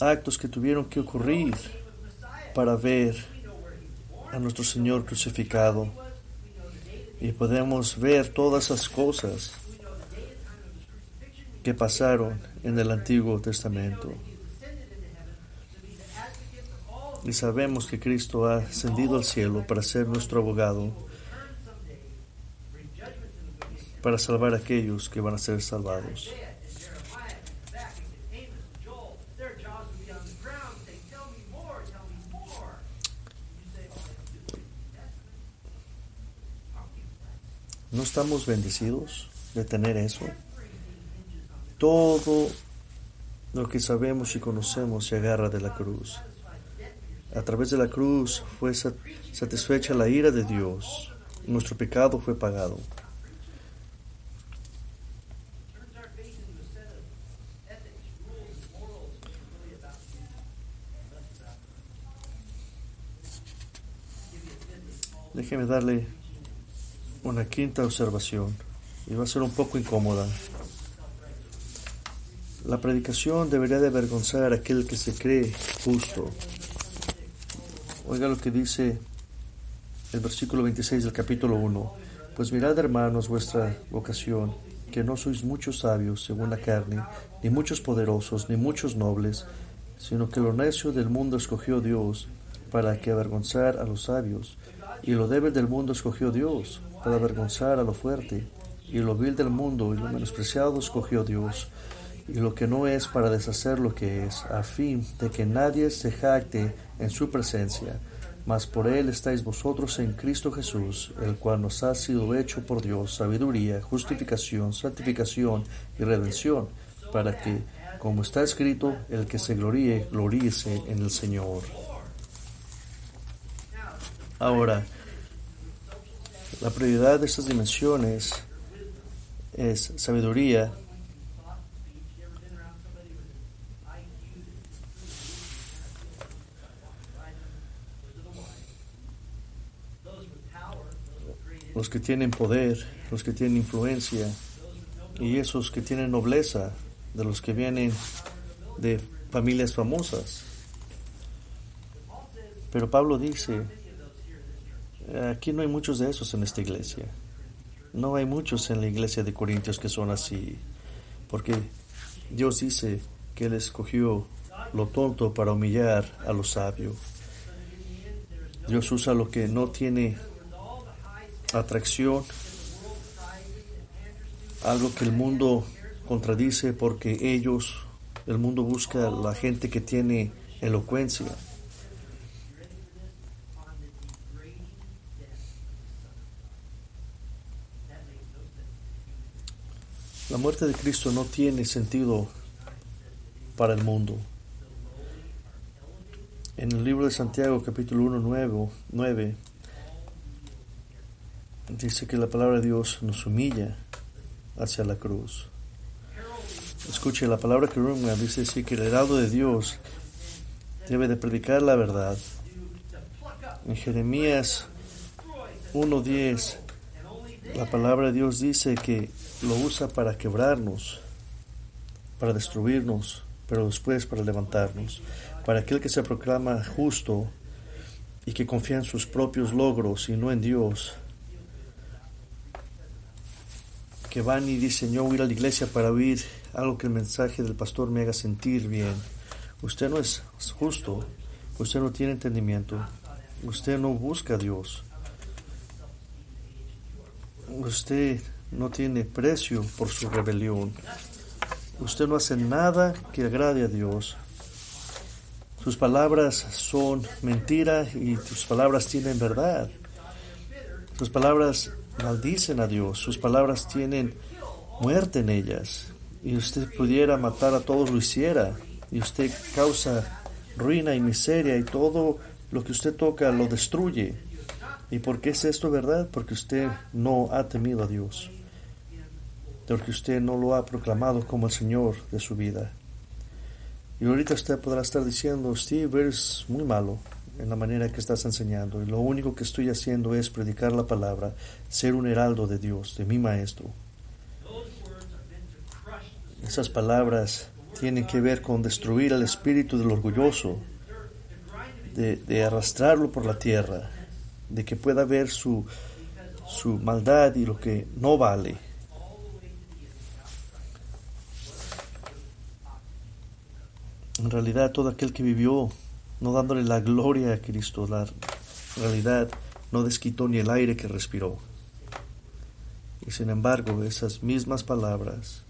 actos que tuvieron que ocurrir para ver a nuestro Señor crucificado. Y podemos ver todas esas cosas que pasaron en el Antiguo Testamento. Y sabemos que Cristo ha ascendido al cielo para ser nuestro abogado, para salvar a aquellos que van a ser salvados. ¿No estamos bendecidos de tener eso? todo lo que sabemos y conocemos se agarra de la cruz. A través de la cruz fue satisfecha la ira de Dios. Nuestro pecado fue pagado. Déjeme darle una quinta observación y va a ser un poco incómoda. La predicación debería de avergonzar a aquel que se cree justo. Oiga lo que dice el versículo 26 del capítulo 1. Pues mirad, hermanos, vuestra vocación, que no sois muchos sabios según la carne, ni muchos poderosos, ni muchos nobles, sino que lo necio del mundo escogió Dios para que avergonzar a los sabios, y lo débil del mundo escogió Dios para avergonzar a lo fuerte, y lo vil del mundo y lo menospreciado escogió Dios, y lo que no es para deshacer lo que es, a fin de que nadie se jacte en su presencia. Mas por él estáis vosotros en Cristo Jesús, el cual nos ha sido hecho por Dios sabiduría, justificación, santificación y redención, para que, como está escrito, el que se gloríe, gloríese en el Señor. Ahora, la prioridad de estas dimensiones es sabiduría, los que tienen poder, los que tienen influencia y esos que tienen nobleza, de los que vienen de familias famosas. Pero Pablo dice, Aquí no hay muchos de esos en esta iglesia. No hay muchos en la iglesia de Corintios que son así. Porque Dios dice que Él escogió lo tonto para humillar a lo sabio. Dios usa lo que no tiene atracción, algo que el mundo contradice porque ellos, el mundo busca la gente que tiene elocuencia. La muerte de Cristo no tiene sentido para el mundo. En el libro de Santiago capítulo 1, 9, dice que la palabra de Dios nos humilla hacia la cruz. Escuche, la palabra que dice así que el heraldo de Dios debe de predicar la verdad. En Jeremías 1.10 la palabra de Dios dice que lo usa para quebrarnos, para destruirnos, pero después para levantarnos. Para aquel que se proclama justo y que confía en sus propios logros y no en Dios. Que van y dicen, yo ir a la iglesia para oír algo que el mensaje del pastor me haga sentir bien. Usted no es justo, usted no tiene entendimiento, usted no busca a Dios usted no tiene precio por su rebelión. Usted no hace nada que agrade a Dios. Sus palabras son mentira y sus palabras tienen verdad. Sus palabras maldicen a Dios. Sus palabras tienen muerte en ellas. Y usted pudiera matar a todos, lo hiciera. Y usted causa ruina y miseria y todo lo que usted toca lo destruye. ¿Y por qué es esto verdad? Porque usted no ha temido a Dios. Porque usted no lo ha proclamado como el Señor de su vida. Y ahorita usted podrá estar diciendo, Steve, eres muy malo en la manera que estás enseñando. Y lo único que estoy haciendo es predicar la palabra, ser un heraldo de Dios, de mi maestro. Esas palabras tienen que ver con destruir el espíritu del orgulloso, de, de arrastrarlo por la tierra, de que pueda ver su, su maldad y lo que no vale. En realidad, todo aquel que vivió no dándole la gloria a Cristo, la realidad no desquitó ni el aire que respiró. Y sin embargo, esas mismas palabras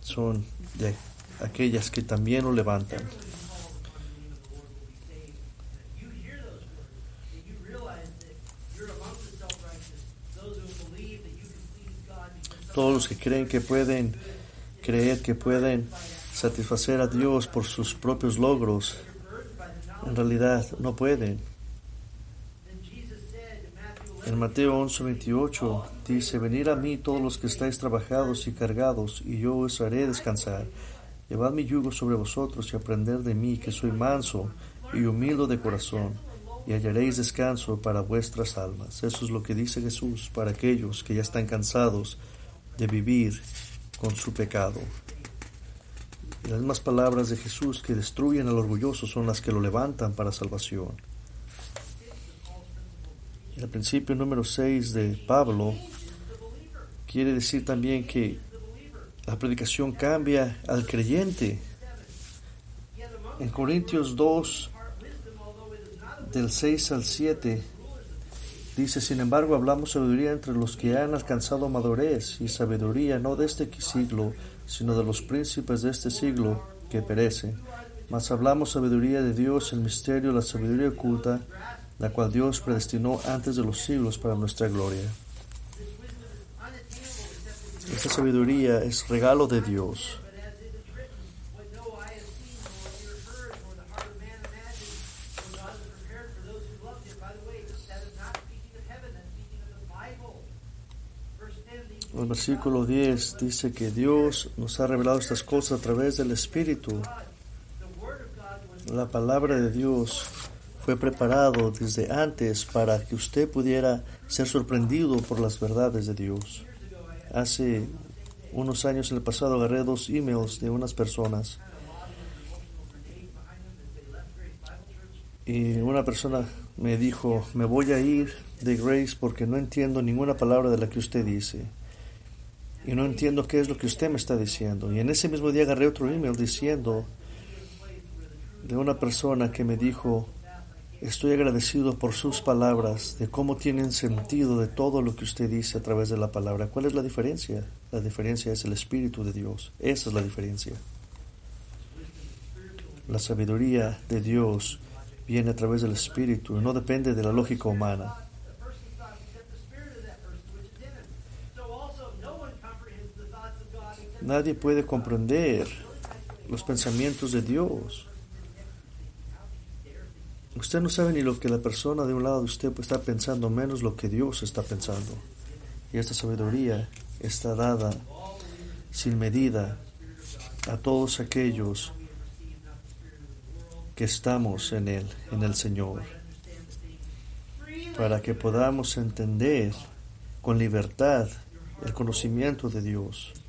son de aquellas que también lo levantan. Todos los que creen que pueden creer que pueden satisfacer a Dios por sus propios logros, en realidad no pueden. En Mateo 11:28 dice, venid a mí todos los que estáis trabajados y cargados, y yo os haré descansar. Llevad mi yugo sobre vosotros y aprended de mí, que soy manso y humilde de corazón, y hallaréis descanso para vuestras almas. Eso es lo que dice Jesús para aquellos que ya están cansados de vivir con su pecado. Las mismas palabras de Jesús que destruyen al orgulloso son las que lo levantan para salvación. El principio número 6 de Pablo quiere decir también que la predicación cambia al creyente. En Corintios 2, del 6 al 7, dice, sin embargo, hablamos sabiduría entre los que han alcanzado madurez y sabiduría no de este siglo, sino de los príncipes de este siglo que perecen. Mas hablamos sabiduría de Dios, el misterio, la sabiduría oculta, la cual Dios predestinó antes de los siglos para nuestra gloria. Esta sabiduría es regalo de Dios. El versículo 10 dice que Dios nos ha revelado estas cosas a través del Espíritu. La palabra de Dios fue preparado desde antes para que usted pudiera ser sorprendido por las verdades de Dios. Hace unos años en el pasado agarré dos emails de unas personas y una persona me dijo, me voy a ir de Grace porque no entiendo ninguna palabra de la que usted dice y no entiendo qué es lo que usted me está diciendo. Y en ese mismo día agarré otro email diciendo de una persona que me dijo, estoy agradecido por sus palabras, de cómo tienen sentido de todo lo que usted dice a través de la palabra. ¿Cuál es la diferencia? La diferencia es el Espíritu de Dios. Esa es la diferencia. La sabiduría de Dios viene a través del Espíritu no depende de la lógica humana. Nadie puede comprender los pensamientos de Dios. Usted no sabe ni lo que la persona de un lado de usted está pensando, menos lo que Dios está pensando. Y esta sabiduría está dada sin medida a todos aquellos que estamos en Él, en el Señor, para que podamos entender con libertad el conocimiento de Dios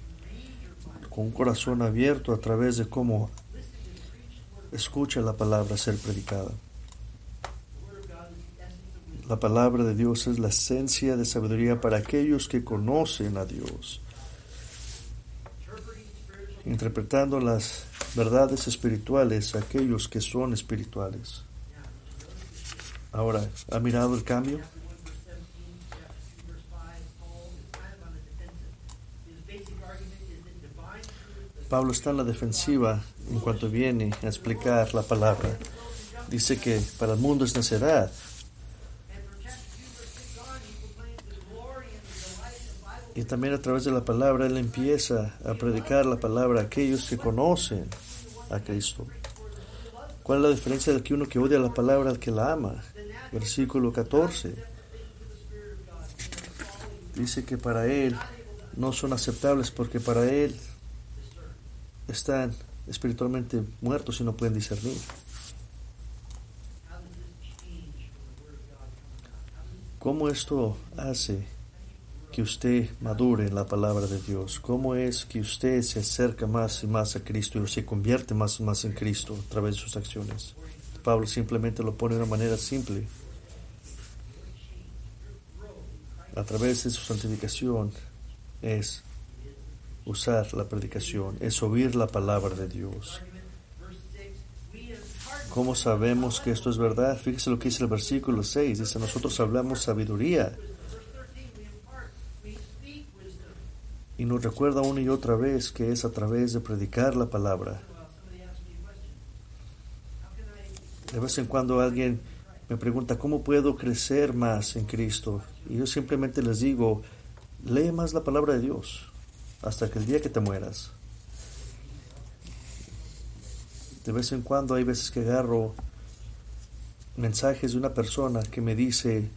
con un corazón abierto a través de cómo escucha la palabra ser predicada. La palabra de Dios es la esencia de sabiduría para aquellos que conocen a Dios, interpretando las verdades espirituales a aquellos que son espirituales. Ahora, ¿ha mirado el cambio? Pablo está en la defensiva en cuanto viene a explicar la palabra. Dice que para el mundo es necedad. Y también a través de la palabra Él empieza a predicar la palabra a aquellos que conocen a Cristo. ¿Cuál es la diferencia de que uno que odia la palabra al que la ama? Versículo 14. Dice que para Él no son aceptables porque para Él están espiritualmente muertos y no pueden discernir. ¿Cómo esto hace que usted madure en la palabra de Dios? ¿Cómo es que usted se acerca más y más a Cristo y se convierte más y más en Cristo a través de sus acciones? Pablo simplemente lo pone de una manera simple. A través de su santificación es usar la predicación, es oír la palabra de Dios. ¿Cómo sabemos que esto es verdad? Fíjese lo que dice el versículo 6. Dice, nosotros hablamos sabiduría. Y nos recuerda una y otra vez que es a través de predicar la palabra. De vez en cuando alguien me pregunta, ¿cómo puedo crecer más en Cristo? Y yo simplemente les digo, lee más la palabra de Dios hasta que el día que te mueras. De vez en cuando hay veces que agarro mensajes de una persona que me dice,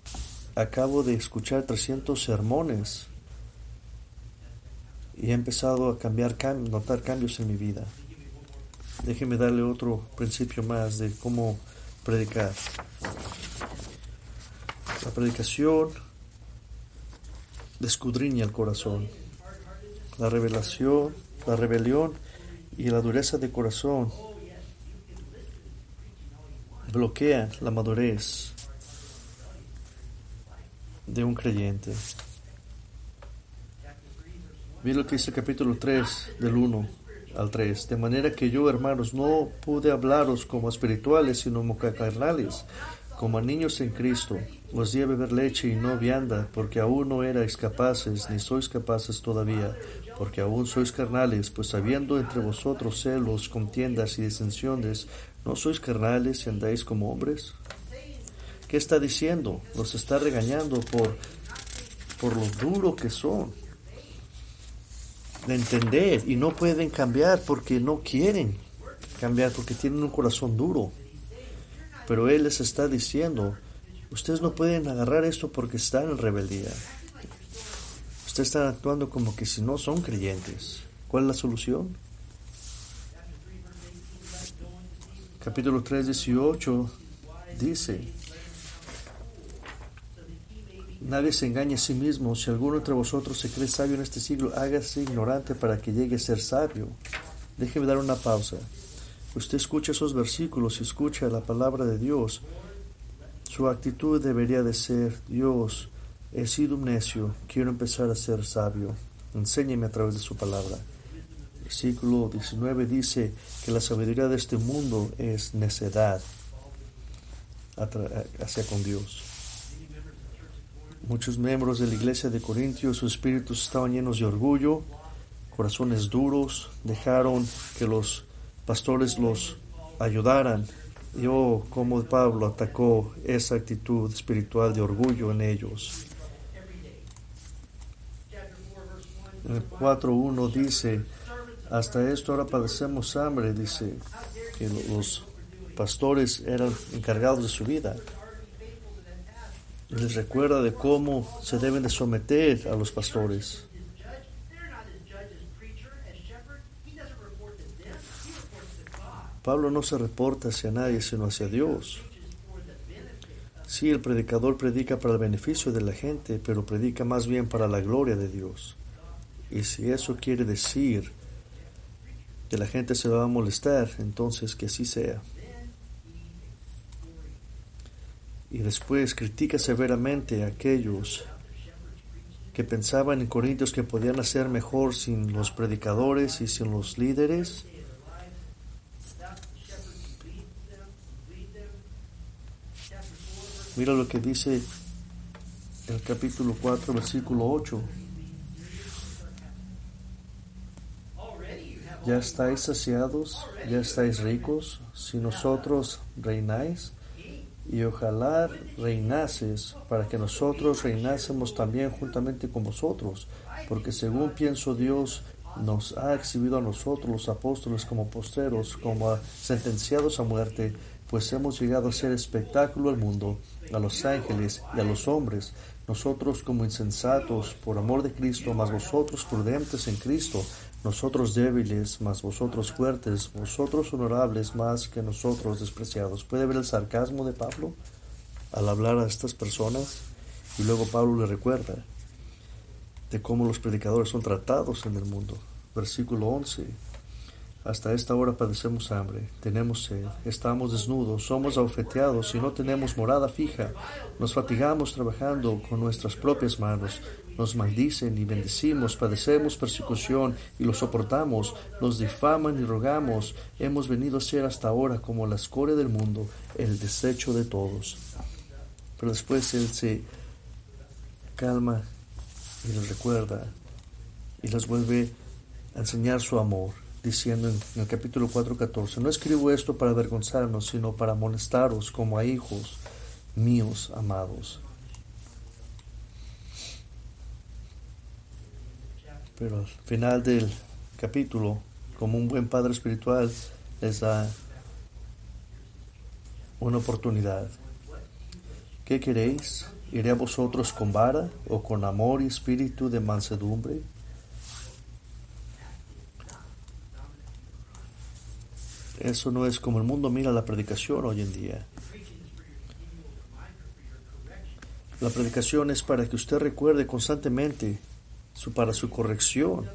acabo de escuchar 300 sermones y he empezado a cambiar, notar cambios en mi vida. Déjeme darle otro principio más de cómo predicar. La predicación descudriña el corazón. La revelación, la rebelión y la dureza de corazón bloquean la madurez de un creyente. Mira lo que dice el capítulo 3 del 1 al 3. De manera que yo, hermanos, no pude hablaros como espirituales, sino como carnales, como a niños en Cristo. Os di a beber leche y no vianda, porque aún no erais capaces, ni sois capaces todavía, porque aún sois carnales, pues habiendo entre vosotros celos, contiendas y disensiones, ¿no sois carnales y andáis como hombres? ¿Qué está diciendo? Los está regañando por, por lo duro que son de entender y no pueden cambiar porque no quieren cambiar, porque tienen un corazón duro. Pero Él les está diciendo, ustedes no pueden agarrar esto porque están en rebeldía. Ustedes están actuando como que si no son creyentes. ¿Cuál es la solución? Capítulo 3, 18 dice, Nadie se engañe a sí mismo. Si alguno entre vosotros se cree sabio en este siglo, hágase ignorante para que llegue a ser sabio. Déjeme dar una pausa. Usted escucha esos versículos y escucha la palabra de Dios. Su actitud debería de ser, Dios, he sido un necio, quiero empezar a ser sabio. Enséñeme a través de su palabra. Versículo 19 dice que la sabiduría de este mundo es necedad hacia con Dios. Muchos miembros de la iglesia de Corintios, sus espíritus estaban llenos de orgullo, corazones duros, dejaron que los pastores los ayudaran. Yo, como Pablo, atacó esa actitud espiritual de orgullo en ellos. En el 4.1 dice, hasta esto ahora padecemos hambre, dice que los pastores eran encargados de su vida les recuerda de cómo se deben de someter a los pastores. Pablo no se reporta hacia nadie, sino hacia Dios. Sí, el predicador predica para el beneficio de la gente, pero predica más bien para la gloria de Dios. Y si eso quiere decir que la gente se va a molestar, entonces que así sea. y después critica severamente a aquellos que pensaban en Corintios que podían hacer mejor sin los predicadores y sin los líderes. Mira lo que dice el capítulo 4, versículo 8. Ya estáis saciados, ya estáis ricos, si nosotros reináis y ojalá reinases para que nosotros reinásemos también juntamente con vosotros, porque según pienso Dios nos ha exhibido a nosotros los apóstoles como postreros, como sentenciados a muerte, pues hemos llegado a ser espectáculo al mundo, a los ángeles y a los hombres, nosotros como insensatos por amor de Cristo, mas vosotros prudentes en Cristo, nosotros débiles, más vosotros fuertes, vosotros honorables más que nosotros despreciados. ¿Puede ver el sarcasmo de Pablo al hablar a estas personas? Y luego Pablo le recuerda de cómo los predicadores son tratados en el mundo. Versículo 11. Hasta esta hora padecemos hambre, tenemos sed, estamos desnudos, somos abofeteados y no tenemos morada fija. Nos fatigamos trabajando con nuestras propias manos. Nos maldicen y bendecimos, padecemos persecución y lo soportamos. Nos difaman y rogamos. Hemos venido a ser hasta ahora como la escoria del mundo, el desecho de todos. Pero después Él se calma y les recuerda y les vuelve a enseñar su amor diciendo en, el capítulo 4.14, no escribo esto para avergonzarnos, sino para amonestaros como a hijos míos amados. Pero al final del capítulo, como un buen padre espiritual, les da una oportunidad. ¿Qué queréis? ¿Iré a vosotros con vara o con amor y espíritu de mansedumbre? Eso no es como el mundo mira la predicación hoy en día. La predicación es para que usted recuerde constantemente su, para su corrección.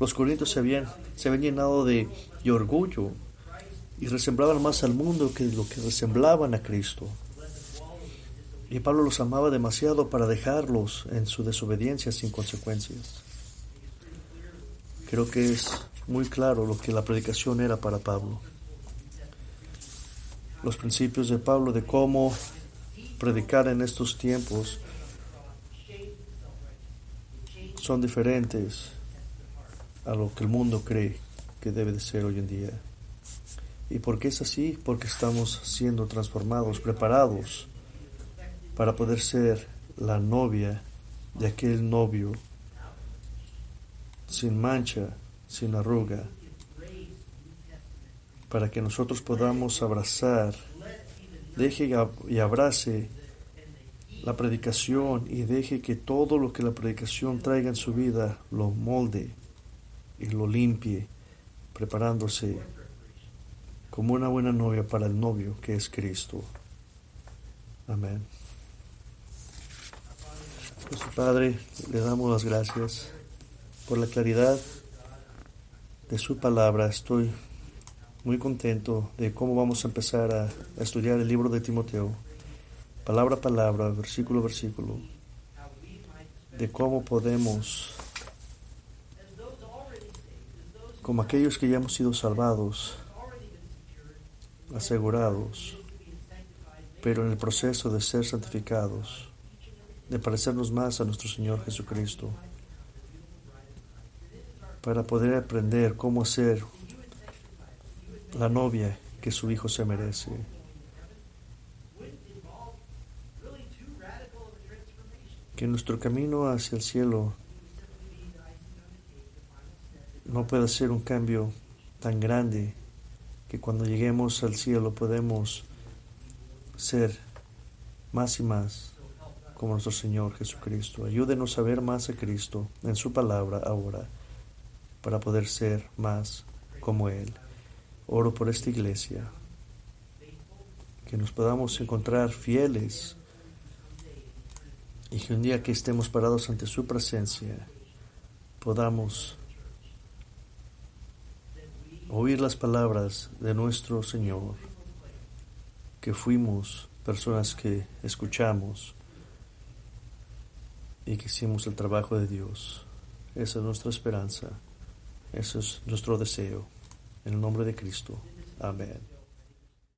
Los corintios se habían, se habían llenado de, de orgullo y resemblaban más al mundo que lo que resemblaban a Cristo. Y Pablo los amaba demasiado para dejarlos en su desobediencia sin consecuencias. Creo que es muy claro lo que la predicación era para Pablo. Los principios de Pablo de cómo predicar en estos tiempos son diferentes a lo que el mundo cree que debe de ser hoy en día. ¿Y por qué es así? Porque estamos siendo transformados, preparados para poder ser la novia de aquel novio sin mancha, sin arruga, para que nosotros podamos abrazar, deje y abrace la predicación y deje que todo lo que la predicación traiga en su vida lo molde y lo limpie, preparándose como una buena novia para el novio que es Cristo. Amén. Pues, Padre, le damos las gracias por la claridad de su palabra. Estoy muy contento de cómo vamos a empezar a, a estudiar el libro de Timoteo, palabra a palabra, versículo a versículo, de cómo podemos, como aquellos que ya hemos sido salvados, asegurados, pero en el proceso de ser santificados, de parecernos más a nuestro Señor Jesucristo, para poder aprender cómo ser la novia que su Hijo se merece. Que nuestro camino hacia el cielo no pueda ser un cambio tan grande que cuando lleguemos al cielo podemos ser más y más como nuestro Señor Jesucristo. Ayúdenos a ver más a Cristo en su palabra ahora para poder ser más como Él. Oro por esta iglesia, que nos podamos encontrar fieles y que un día que estemos parados ante su presencia podamos oír las palabras de nuestro Señor, que fuimos personas que escuchamos y que hicimos el trabajo de Dios. Esa es nuestra esperanza, ese es nuestro deseo. En el nombre de Cristo. Amén.